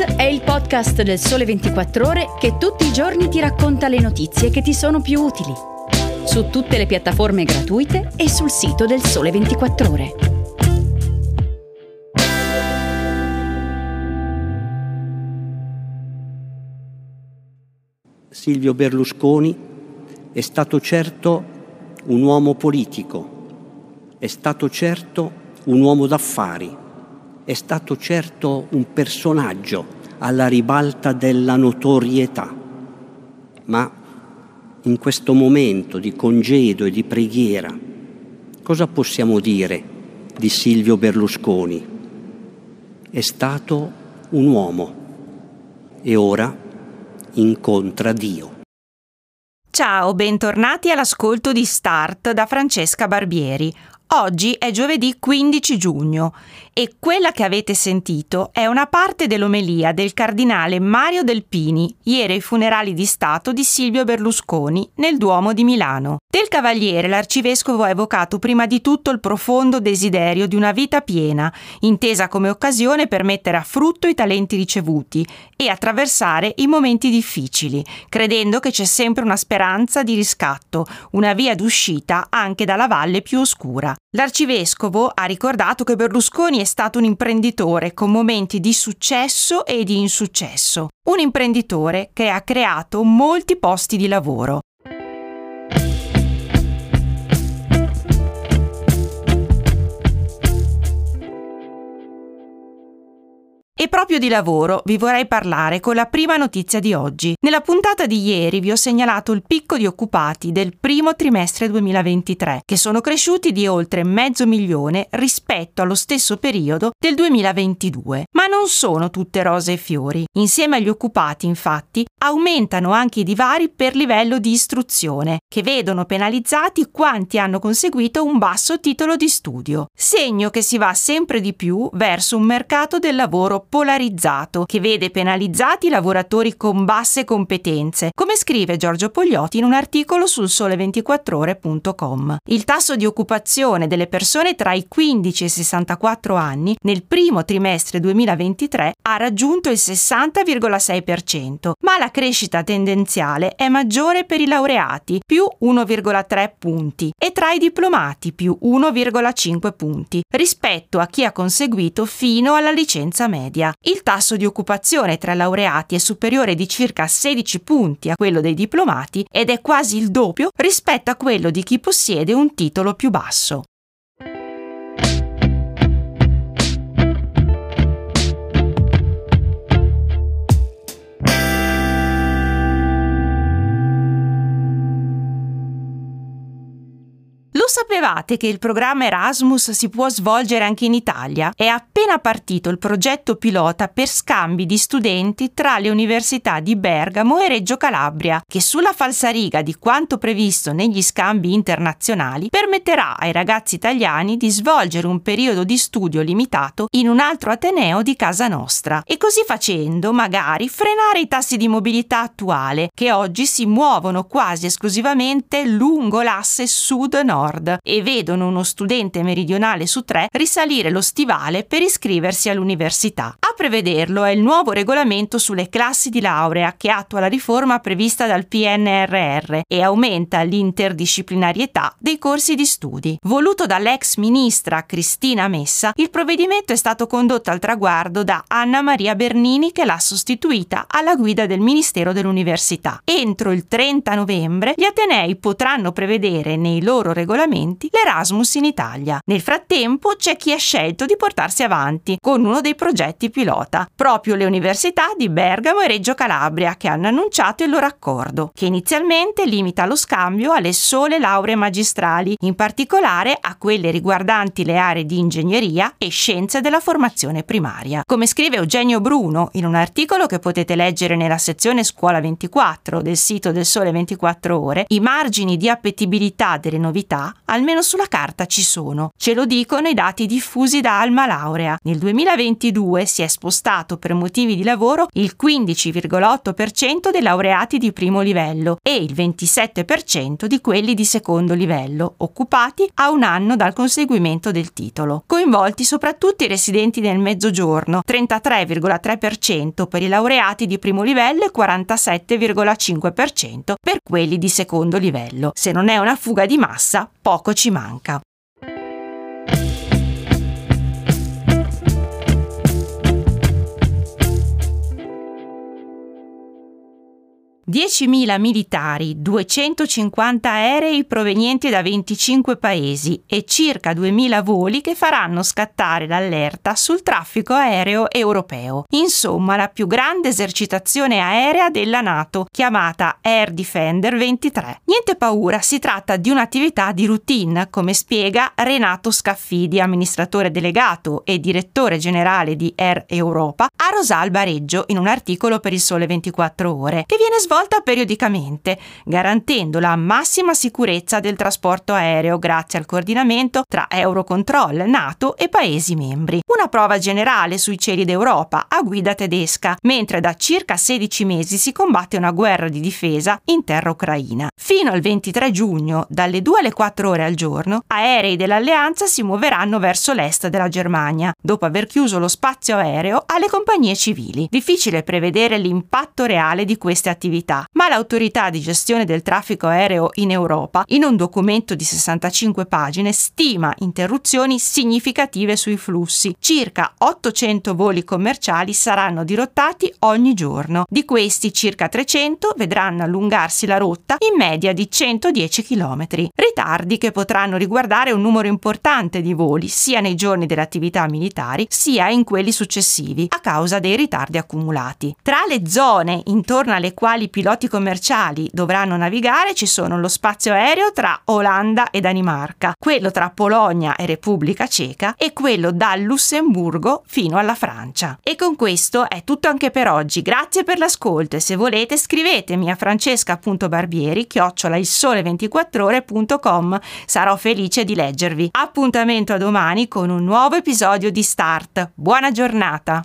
Start è il podcast del Sole 24 Ore che tutti i giorni ti racconta le notizie che ti sono più utili. Su tutte le piattaforme gratuite e sul sito del Sole 24 Ore. Silvio Berlusconi è stato certo un uomo politico, è stato certo un uomo d'affari è stato certo un personaggio alla ribalta della notorietà, ma in questo momento di congedo e di preghiera, cosa possiamo dire di Silvio Berlusconi? È stato un uomo e ora incontra Dio. Ciao, bentornati all'ascolto di Start da Francesca Barbieri. Oggi è giovedì 15 giugno e quella che avete sentito è una parte dell'omelia del cardinale Mario Delpini ieri ai funerali di Stato di Silvio Berlusconi nel Duomo di Milano. Del Cavaliere l'arcivescovo ha evocato prima di tutto il profondo desiderio di una vita piena, intesa come occasione per mettere a frutto i talenti ricevuti e attraversare i momenti difficili, credendo che c'è sempre una speranza di riscatto, una via d'uscita anche dalla valle più oscura. L'arcivescovo ha ricordato che Berlusconi è stato un imprenditore con momenti di successo e di insuccesso, un imprenditore che ha creato molti posti di lavoro. Proprio di lavoro vi vorrei parlare con la prima notizia di oggi. Nella puntata di ieri vi ho segnalato il picco di occupati del primo trimestre 2023, che sono cresciuti di oltre mezzo milione rispetto allo stesso periodo del 2022. Ma non sono tutte rose e fiori. Insieme agli occupati, infatti, aumentano anche i divari per livello di istruzione, che vedono penalizzati quanti hanno conseguito un basso titolo di studio, segno che si va sempre di più verso un mercato del lavoro polarizzato che vede penalizzati i lavoratori con basse competenze, come scrive Giorgio Pogliotti in un articolo sul sole24ore.com. Il tasso di occupazione delle persone tra i 15 e i 64 anni nel primo trimestre 2023 ha raggiunto il 60,6%, ma la crescita tendenziale è maggiore per i laureati, più 1,3 punti, e tra i diplomati, più 1,5 punti, rispetto a chi ha conseguito fino alla licenza media. Il tasso di occupazione tra laureati è superiore di circa 16 punti a quello dei diplomati ed è quasi il doppio rispetto a quello di chi possiede un titolo più basso. Sapevate che il programma Erasmus si può svolgere anche in Italia? È appena partito il progetto pilota per scambi di studenti tra le università di Bergamo e Reggio Calabria, che sulla falsariga di quanto previsto negli scambi internazionali permetterà ai ragazzi italiani di svolgere un periodo di studio limitato in un altro ateneo di casa nostra e così facendo magari frenare i tassi di mobilità attuale che oggi si muovono quasi esclusivamente lungo l'asse sud-nord nord e vedono uno studente meridionale su tre risalire lo stivale per iscriversi all'università. Prevederlo è il nuovo regolamento sulle classi di laurea che attua la riforma prevista dal PNRR e aumenta l'interdisciplinarietà dei corsi di studi. Voluto dall'ex ministra Cristina Messa, il provvedimento è stato condotto al traguardo da Anna Maria Bernini che l'ha sostituita alla guida del Ministero dell'Università. Entro il 30 novembre gli Atenei potranno prevedere nei loro regolamenti l'Erasmus in Italia. Nel frattempo c'è chi ha scelto di portarsi avanti con uno dei progetti pilota, proprio le università di Bergamo e Reggio Calabria che hanno annunciato il loro accordo, che inizialmente limita lo scambio alle sole lauree magistrali, in particolare a quelle riguardanti le aree di ingegneria e scienze della formazione primaria. Come scrive Eugenio Bruno in un articolo che potete leggere nella sezione Scuola 24 del sito del Sole 24 Ore, i margini di appetibilità delle novità almeno sulla carta ci sono. Ce lo dicono i dati diffusi da Alma Laurea. Nel 2022 si è spostato per motivi di lavoro il 15,8% dei laureati di primo livello e il 27% di quelli di secondo livello, occupati a un anno dal conseguimento del titolo. Coinvolti soprattutto i residenti nel mezzogiorno, 33,3% per i laureati di primo livello e 47,5% per quelli di secondo livello. Se non è una fuga di massa, poco ci manca. 10.000 militari, 250 aerei provenienti da 25 paesi e circa 2.000 voli che faranno scattare l'allerta sul traffico aereo europeo. Insomma, la più grande esercitazione aerea della NATO, chiamata Air Defender 23. Niente paura, si tratta di un'attività di routine, come spiega Renato Scaffidi, amministratore delegato e direttore generale di Air Europa, a Rosalba Reggio in un articolo per il Sole 24 Ore, che viene svolto svolta periodicamente, garantendo la massima sicurezza del trasporto aereo grazie al coordinamento tra Eurocontrol, NATO e Paesi membri. Una prova generale sui cieli d'Europa a guida tedesca, mentre da circa 16 mesi si combatte una guerra di difesa in terra ucraina. Fino al 23 giugno, dalle 2 alle 4 ore al giorno, aerei dell'Alleanza si muoveranno verso l'est della Germania, dopo aver chiuso lo spazio aereo alle compagnie civili. Difficile prevedere l'impatto reale di queste attività città, ma l'autorità di gestione del traffico aereo in Europa, in un documento di 65 pagine, stima interruzioni significative sui flussi. Circa 800 voli commerciali saranno dirottati ogni giorno. Di questi circa 300 vedranno allungarsi la rotta in media di 110 km. Ritardi che potranno riguardare un numero importante di voli sia nei giorni delle attività militari sia in quelli successivi a causa dei ritardi accumulati. Tra le zone intorno alle quali più piloti commerciali dovranno navigare ci sono lo spazio aereo tra Olanda e Danimarca, quello tra Polonia e Repubblica Ceca e quello dal Lussemburgo fino alla Francia. E con questo è tutto anche per oggi. Grazie per l'ascolto e se volete scrivetemi a francesca.barbieri chiocciola il sole 24 ore.com. Sarò felice di leggervi. Appuntamento a domani con un nuovo episodio di Start. Buona giornata!